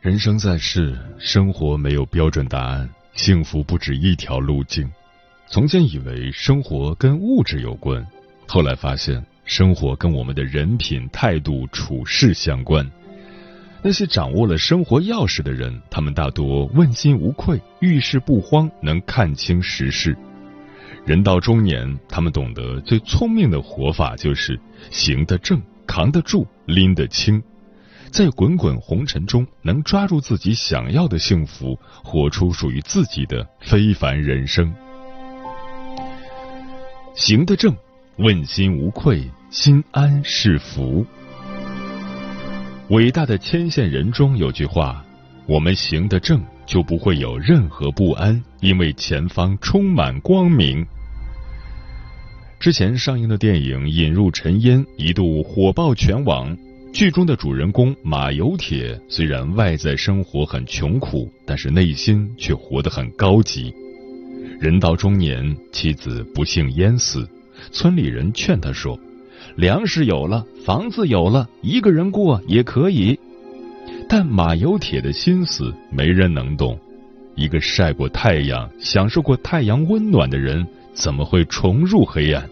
人生在世，生活没有标准答案，幸福不止一条路径。从前以为生活跟物质有关，后来发现生活跟我们的人品、态度、处事相关。那些掌握了生活钥匙的人，他们大多问心无愧，遇事不慌，能看清时事。人到中年，他们懂得最聪明的活法就是行得正、扛得住、拎得轻。在滚滚红尘中，能抓住自己想要的幸福，活出属于自己的非凡人生。行得正，问心无愧，心安是福。伟大的牵线人中有句话：“我们行得正，就不会有任何不安，因为前方充满光明。”之前上映的电影《引入尘烟》一度火爆全网。剧中的主人公马有铁虽然外在生活很穷苦，但是内心却活得很高级。人到中年，妻子不幸淹死，村里人劝他说：“粮食有了，房子有了，一个人过也可以。”但马有铁的心思没人能懂。一个晒过太阳、享受过太阳温暖的人，怎么会重入黑暗？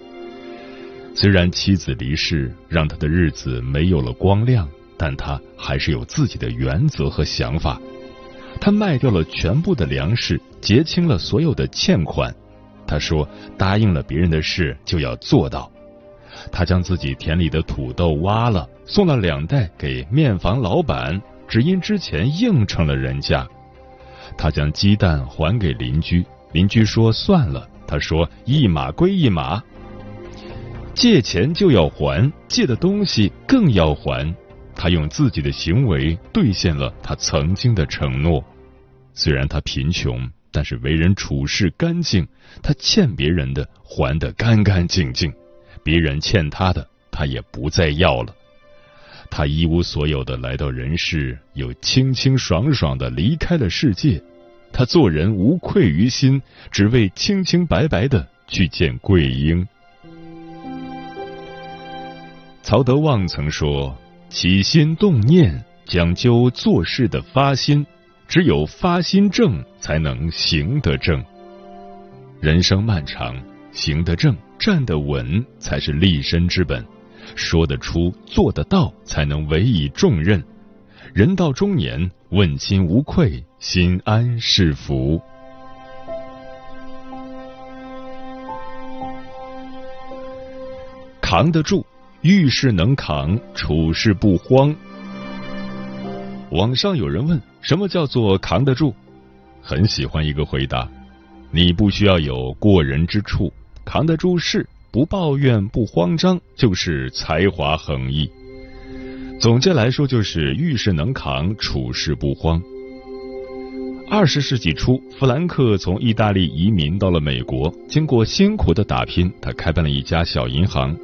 虽然妻子离世让他的日子没有了光亮，但他还是有自己的原则和想法。他卖掉了全部的粮食，结清了所有的欠款。他说：“答应了别人的事就要做到。”他将自己田里的土豆挖了，送了两袋给面房老板，只因之前应承了人家。他将鸡蛋还给邻居，邻居说算了。他说：“一码归一码。”借钱就要还，借的东西更要还。他用自己的行为兑现了他曾经的承诺。虽然他贫穷，但是为人处事干净。他欠别人的还得干干净净，别人欠他的他也不再要了。他一无所有的来到人世，又清清爽爽的离开了世界。他做人无愧于心，只为清清白白的去见桂英。曹德旺曾说：“起心动念讲究做事的发心，只有发心正，才能行得正。人生漫长，行得正、站得稳才是立身之本。说得出、做得到，才能委以重任。人到中年，问心无愧，心安是福。扛得住。”遇事能扛，处事不慌。网上有人问：“什么叫做扛得住？”很喜欢一个回答：“你不需要有过人之处，扛得住事，不抱怨，不慌张，就是才华横溢。”总结来说，就是遇事能扛，处事不慌。二十世纪初，弗兰克从意大利移民到了美国，经过辛苦的打拼，他开办了一家小银行。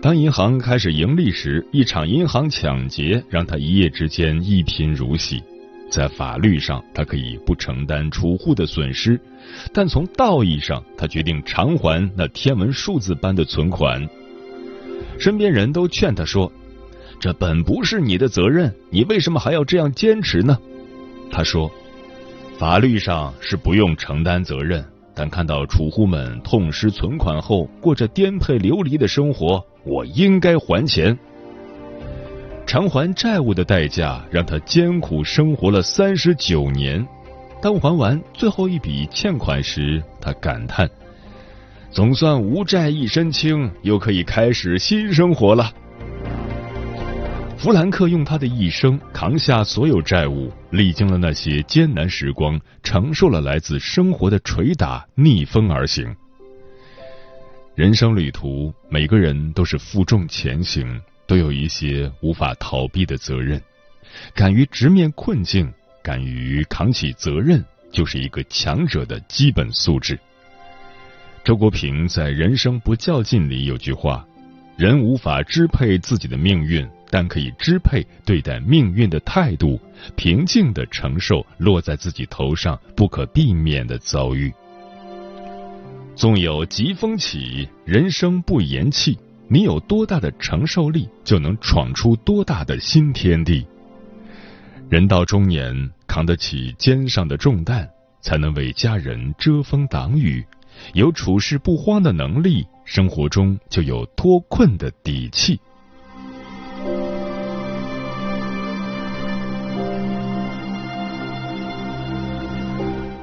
当银行开始盈利时，一场银行抢劫让他一夜之间一贫如洗。在法律上，他可以不承担储户的损失，但从道义上，他决定偿还那天文数字般的存款。身边人都劝他说：“这本不是你的责任，你为什么还要这样坚持呢？”他说：“法律上是不用承担责任，但看到储户们痛失存款后过着颠沛流离的生活。”我应该还钱。偿还债务的代价让他艰苦生活了三十九年。当还完最后一笔欠款时，他感叹：“总算无债一身轻，又可以开始新生活了。”弗兰克用他的一生扛下所有债务，历经了那些艰难时光，承受了来自生活的捶打，逆风而行。人生旅途，每个人都是负重前行，都有一些无法逃避的责任。敢于直面困境，敢于扛起责任，就是一个强者的基本素质。周国平在《人生不较劲》里有句话：“人无法支配自己的命运。”但可以支配对待命运的态度，平静的承受落在自己头上不可避免的遭遇。纵有疾风起，人生不言弃。你有多大的承受力，就能闯出多大的新天地。人到中年，扛得起肩上的重担，才能为家人遮风挡雨。有处事不慌的能力，生活中就有脱困的底气。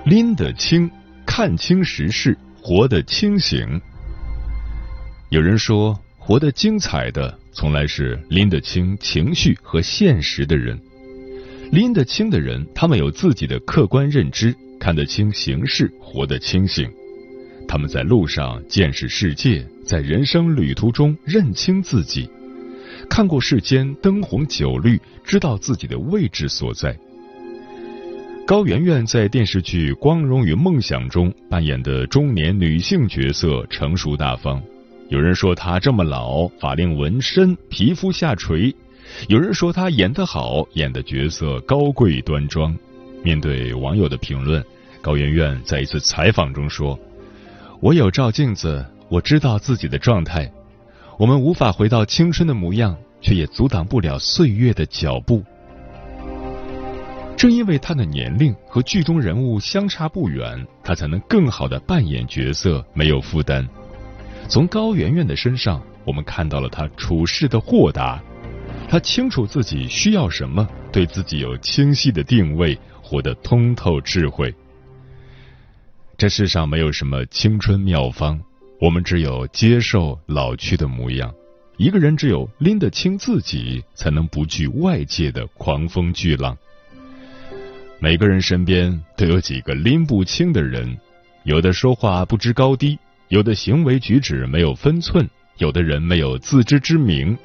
拎得清，看清时事，活得清醒。有人说，活得精彩的，从来是拎得清情绪和现实的人。拎得清的人，他们有自己的客观认知，看得清形势，活得清醒。他们在路上见识世界，在人生旅途中认清自己，看过世间灯红酒绿，知道自己的位置所在。高圆圆在电视剧《光荣与梦想》中扮演的中年女性角色成熟大方，有人说她这么老，法令纹深，皮肤下垂；有人说她演得好，演的角色高贵端庄。面对网友的评论，高圆圆在一次采访中说：“我有照镜子，我知道自己的状态。我们无法回到青春的模样，却也阻挡不了岁月的脚步。”正因为他的年龄和剧中人物相差不远，他才能更好的扮演角色，没有负担。从高圆圆的身上，我们看到了她处事的豁达，她清楚自己需要什么，对自己有清晰的定位，活得通透智慧。这世上没有什么青春妙方，我们只有接受老去的模样。一个人只有拎得清自己，才能不惧外界的狂风巨浪。每个人身边都有几个拎不清的人，有的说话不知高低，有的行为举止没有分寸，有的人没有自知之明。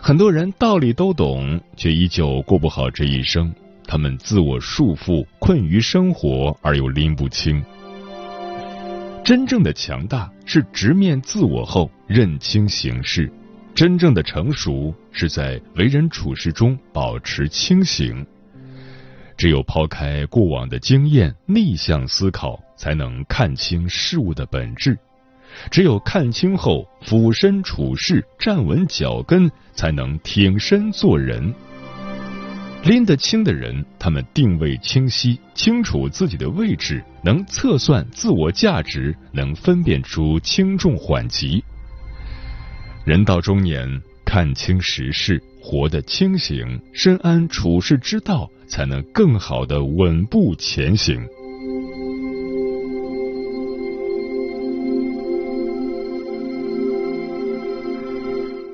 很多人道理都懂，却依旧过不好这一生。他们自我束缚，困于生活，而又拎不清。真正的强大是直面自我后认清形势，真正的成熟是在为人处事中保持清醒。只有抛开过往的经验，逆向思考，才能看清事物的本质。只有看清后，俯身处事，站稳脚跟，才能挺身做人。拎得清的人，他们定位清晰，清楚自己的位置，能测算自我价值，能分辨出轻重缓急。人到中年，看清时事，活得清醒，深谙处世之道。才能更好的稳步前行。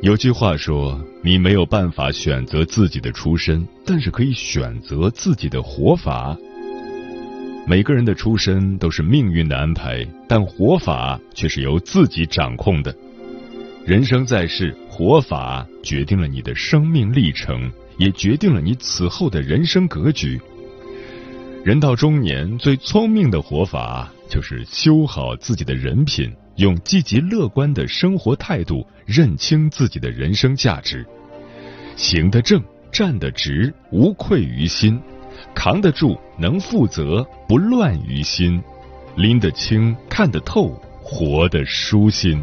有句话说：“你没有办法选择自己的出身，但是可以选择自己的活法。”每个人的出身都是命运的安排，但活法却是由自己掌控的。人生在世，活法决定了你的生命历程。也决定了你此后的人生格局。人到中年，最聪明的活法就是修好自己的人品，用积极乐观的生活态度认清自己的人生价值，行得正，站得直，无愧于心，扛得住，能负责，不乱于心，拎得清，看得透，活得舒心。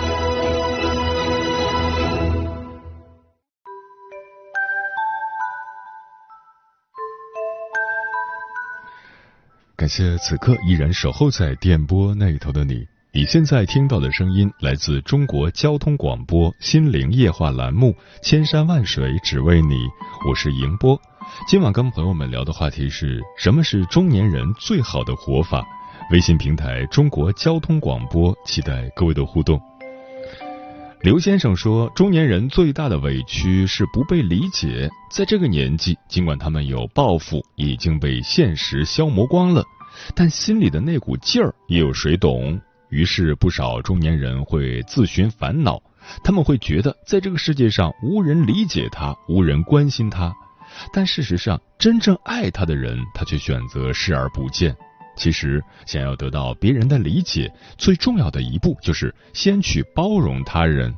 感谢此刻依然守候在电波那头的你。你现在听到的声音来自中国交通广播心灵夜话栏目《千山万水只为你》，我是迎波。今晚跟朋友们聊的话题是什么是中年人最好的活法？微信平台中国交通广播，期待各位的互动。刘先生说，中年人最大的委屈是不被理解。在这个年纪，尽管他们有抱负，已经被现实消磨光了，但心里的那股劲儿，也有谁懂？于是，不少中年人会自寻烦恼。他们会觉得，在这个世界上，无人理解他，无人关心他。但事实上，真正爱他的人，他却选择视而不见。其实，想要得到别人的理解，最重要的一步就是先去包容他人。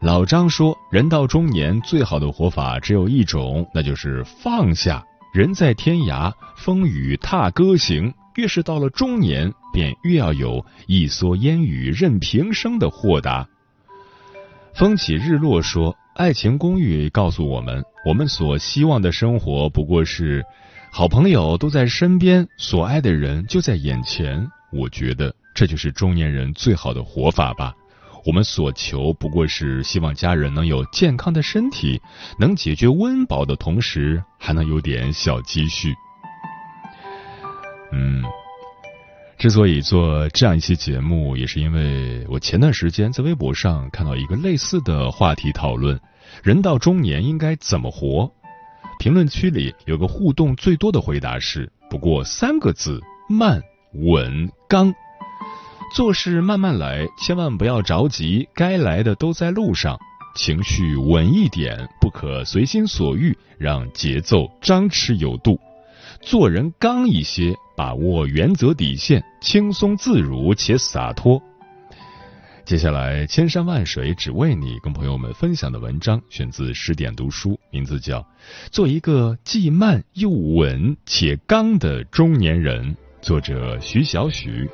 老张说：“人到中年，最好的活法只有一种，那就是放下。人在天涯，风雨踏歌行。越是到了中年，便越要有一蓑烟雨任平生的豁达。”风起日落说：“爱情公寓告诉我们，我们所希望的生活不过是……”好朋友都在身边，所爱的人就在眼前。我觉得这就是中年人最好的活法吧。我们所求不过是希望家人能有健康的身体，能解决温饱的同时，还能有点小积蓄。嗯，之所以做这样一期节目，也是因为我前段时间在微博上看到一个类似的话题讨论：人到中年应该怎么活？评论区里有个互动最多的回答是：不过三个字，慢、稳、刚。做事慢慢来，千万不要着急，该来的都在路上。情绪稳一点，不可随心所欲，让节奏张弛有度。做人刚一些，把握原则底线，轻松自如且洒脱。接下来，千山万水只为你，跟朋友们分享的文章选自十点读书，名字叫《做一个既慢又稳且刚的中年人》，作者徐小许。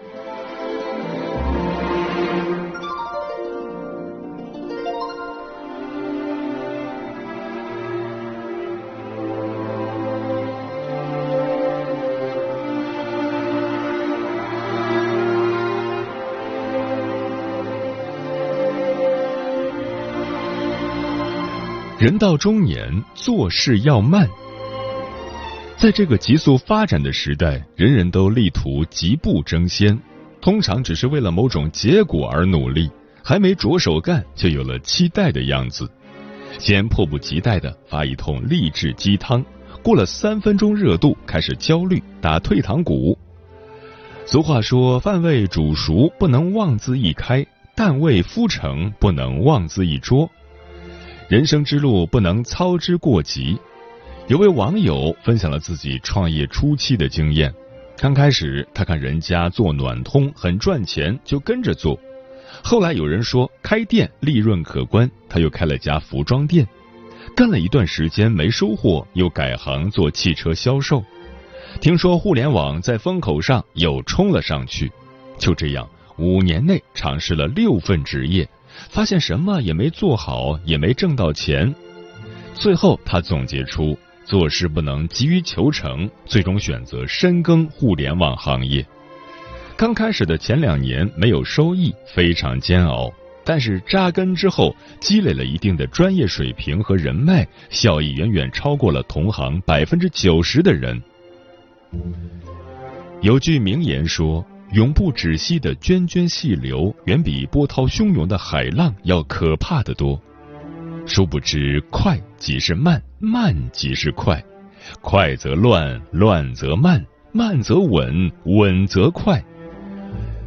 人到中年，做事要慢。在这个急速发展的时代，人人都力图急步争先，通常只是为了某种结果而努力，还没着手干，就有了期待的样子。先迫不及待的发一通励志鸡汤，过了三分钟热度，开始焦虑，打退堂鼓。俗话说：“饭未煮熟，不能妄自一开；蛋未孵成，不能妄自一捉。”人生之路不能操之过急。有位网友分享了自己创业初期的经验。刚开始，他看人家做暖通很赚钱，就跟着做。后来有人说开店利润可观，他又开了家服装店。干了一段时间没收获，又改行做汽车销售。听说互联网在风口上，又冲了上去。就这样，五年内尝试了六份职业。发现什么也没做好，也没挣到钱。最后，他总结出做事不能急于求成，最终选择深耕互联网行业。刚开始的前两年没有收益，非常煎熬。但是扎根之后，积累了一定的专业水平和人脉，效益远远超过了同行百分之九十的人。有句名言说。永不止息的涓涓细流，远比波涛汹涌的海浪要可怕的多。殊不知，快即是慢，慢即是快，快则乱，乱则慢，慢则稳，稳则快。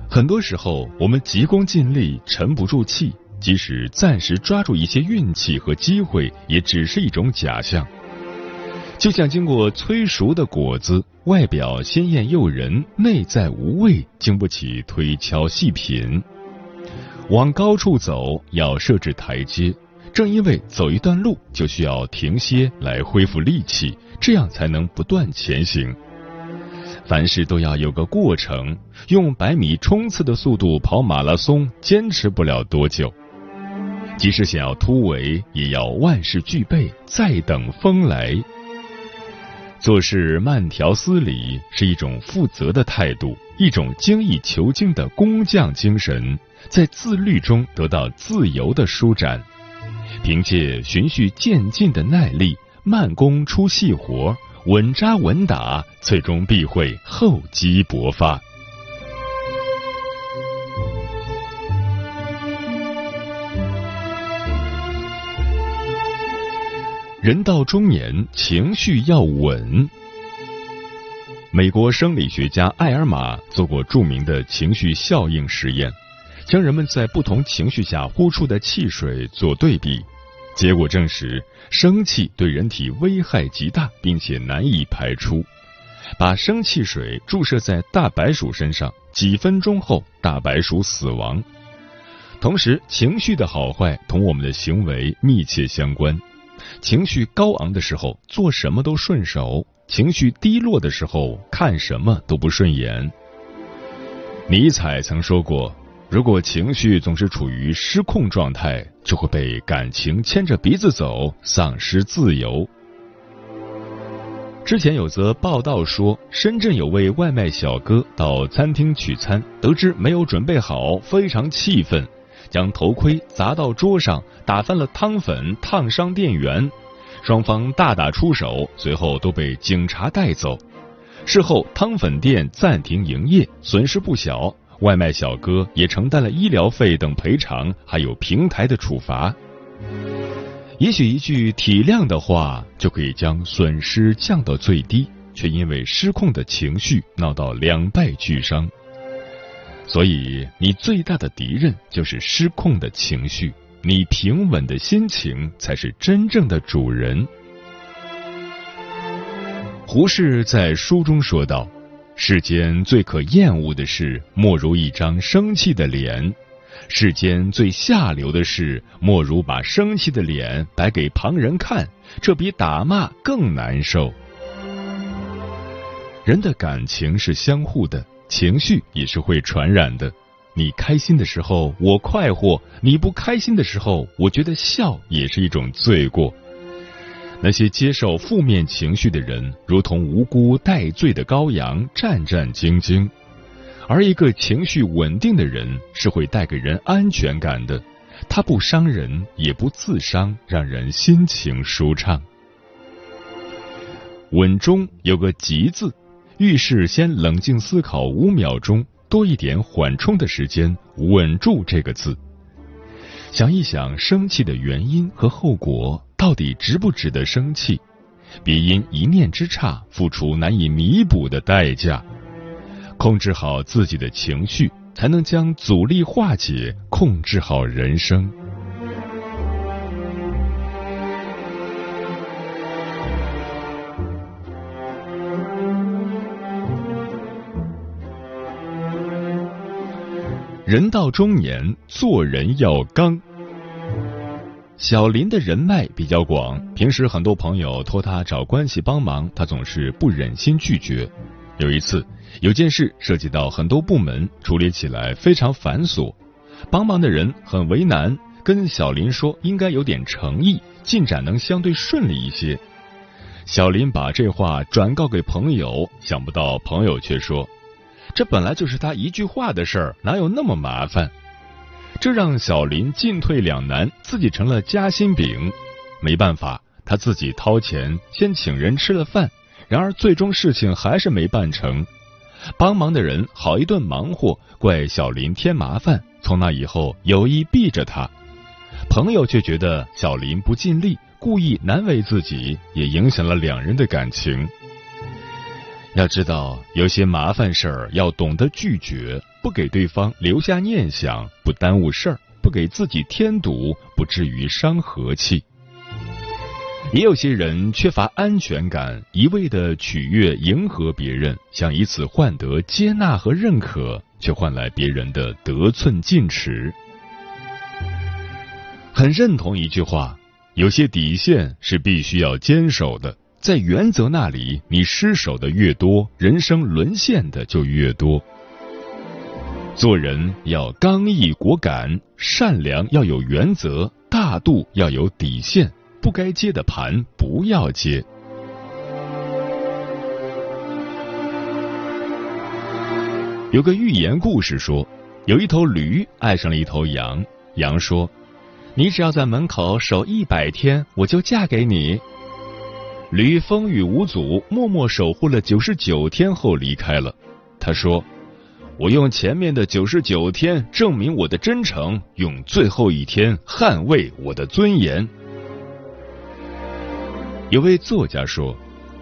很多时候，我们急功近利，沉不住气，即使暂时抓住一些运气和机会，也只是一种假象。就像经过催熟的果子，外表鲜艳诱人，内在无味，经不起推敲细品。往高处走，要设置台阶。正因为走一段路就需要停歇来恢复力气，这样才能不断前行。凡事都要有个过程，用百米冲刺的速度跑马拉松，坚持不了多久。即使想要突围，也要万事俱备，再等风来。做事慢条斯理是一种负责的态度，一种精益求精的工匠精神，在自律中得到自由的舒展。凭借循序渐进的耐力，慢工出细活，稳扎稳打，最终必会厚积薄发。人到中年，情绪要稳。美国生理学家艾尔玛做过著名的情绪效应实验，将人们在不同情绪下呼出的气水做对比，结果证实生气对人体危害极大，并且难以排出。把生气水注射在大白鼠身上，几分钟后大白鼠死亡。同时，情绪的好坏同我们的行为密切相关。情绪高昂的时候，做什么都顺手；情绪低落的时候，看什么都不顺眼。尼采曾说过：“如果情绪总是处于失控状态，就会被感情牵着鼻子走，丧失自由。”之前有则报道说，深圳有位外卖小哥到餐厅取餐，得知没有准备好，非常气愤。将头盔砸到桌上，打翻了汤粉，烫伤店员，双方大打出手，随后都被警察带走。事后，汤粉店暂停营业，损失不小，外卖小哥也承担了医疗费等赔偿，还有平台的处罚。也许一句体谅的话就可以将损失降到最低，却因为失控的情绪闹到两败俱伤。所以，你最大的敌人就是失控的情绪，你平稳的心情才是真正的主人。胡适在书中说道：“世间最可厌恶的事，莫如一张生气的脸；世间最下流的事，莫如把生气的脸摆给旁人看，这比打骂更难受。”人的感情是相互的。情绪也是会传染的，你开心的时候我快活，你不开心的时候，我觉得笑也是一种罪过。那些接受负面情绪的人，如同无辜带罪的羔羊，战战兢兢；而一个情绪稳定的人，是会带给人安全感的，他不伤人，也不自伤，让人心情舒畅。稳中有个吉字。遇事先冷静思考五秒钟，多一点缓冲的时间，稳住这个字。想一想生气的原因和后果，到底值不值得生气？别因一念之差付出难以弥补的代价。控制好自己的情绪，才能将阻力化解，控制好人生。人到中年，做人要刚。小林的人脉比较广，平时很多朋友托他找关系帮忙，他总是不忍心拒绝。有一次，有件事涉及到很多部门，处理起来非常繁琐，帮忙的人很为难，跟小林说应该有点诚意，进展能相对顺利一些。小林把这话转告给朋友，想不到朋友却说。这本来就是他一句话的事儿，哪有那么麻烦？这让小林进退两难，自己成了夹心饼。没办法，他自己掏钱先请人吃了饭，然而最终事情还是没办成。帮忙的人好一顿忙活，怪小林添麻烦。从那以后有意避着他，朋友却觉得小林不尽力，故意难为自己，也影响了两人的感情。要知道，有些麻烦事儿要懂得拒绝，不给对方留下念想，不耽误事儿，不给自己添堵，不至于伤和气。也有些人缺乏安全感，一味的取悦、迎合别人，想以此换得接纳和认可，却换来别人的得寸进尺。很认同一句话：有些底线是必须要坚守的，在原则那里，你失守的越多，人生沦陷的就越多。做人要刚毅果敢，善良要有原则，大度要有底线。不该接的盘不要接。有个寓言故事说，有一头驴爱上了一头羊，羊说：“你只要在门口守一百天，我就嫁给你。”驴风雨无阻，默默守护了九十九天后离开了。他说：“我用前面的九十九天证明我的真诚，用最后一天捍卫我的尊严。”有位作家说，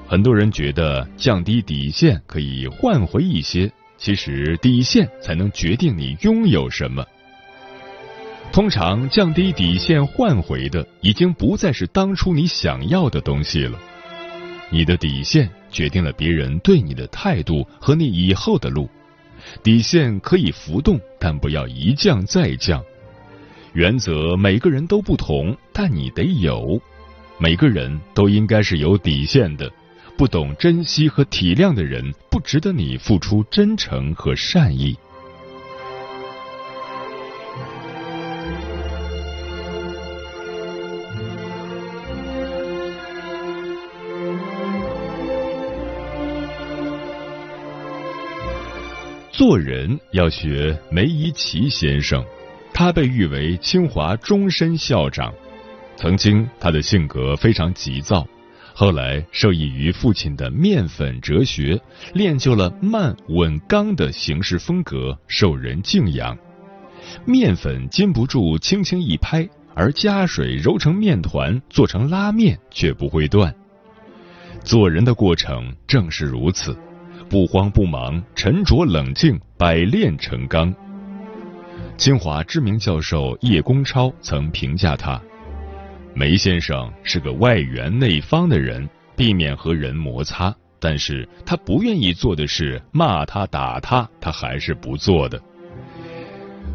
很多人觉得降低底线可以换回一些，其实底线才能决定你拥有什么。通常降低底线换回的，已经不再是当初你想要的东西了。你的底线决定了别人对你的态度和你以后的路。底线可以浮动，但不要一降再降。原则每个人都不同，但你得有。每个人都应该是有底线的，不懂珍惜和体谅的人，不值得你付出真诚和善意。做人要学梅贻琦先生，他被誉为清华终身校长。曾经，他的性格非常急躁，后来受益于父亲的面粉哲学，练就了慢稳刚的行事风格，受人敬仰。面粉禁不住轻轻一拍，而加水揉成面团，做成拉面却不会断。做人的过程正是如此，不慌不忙，沉着冷静，百炼成钢。清华知名教授叶公超曾评价他。梅先生是个外圆内方的人，避免和人摩擦，但是他不愿意做的事，骂他打他，他还是不做的。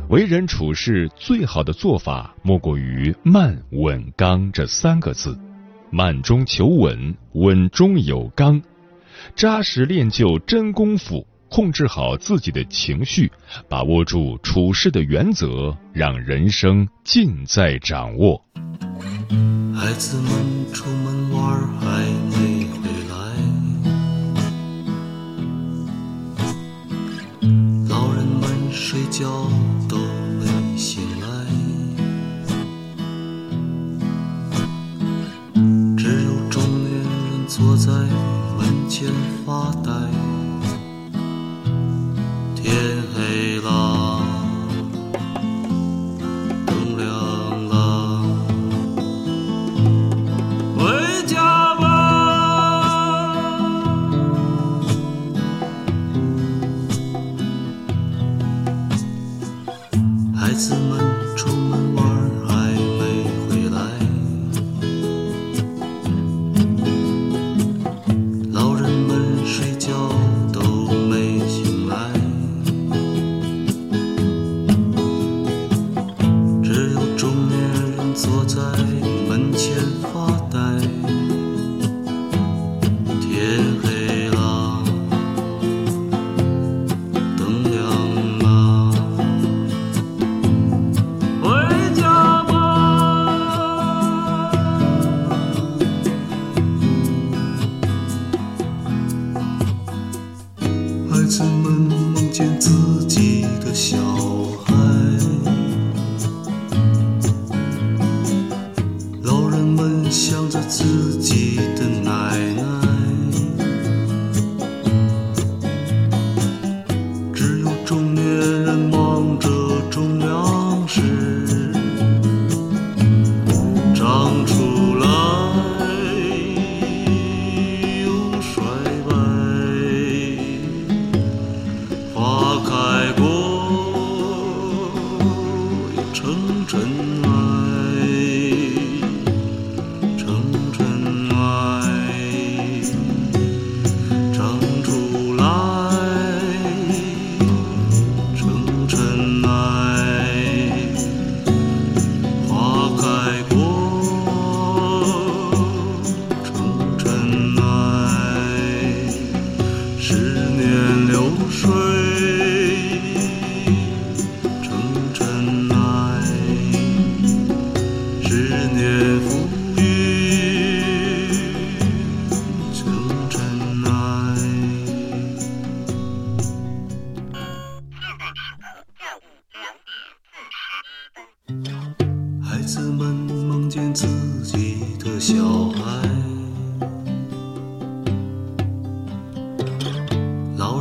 为人处事最好的做法，莫过于慢、稳、刚这三个字，慢中求稳，稳中有刚，扎实练就真功夫，控制好自己的情绪，把握住处事的原则，让人生尽在掌握。孩子们出门玩还没回来，老人们睡觉发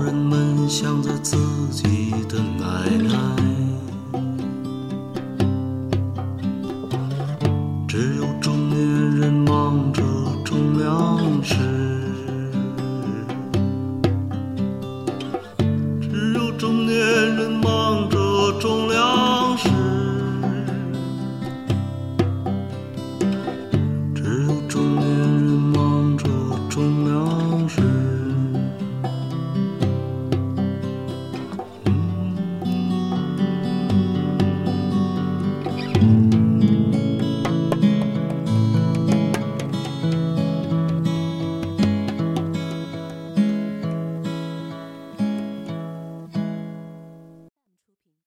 人们想着自己的奶奶。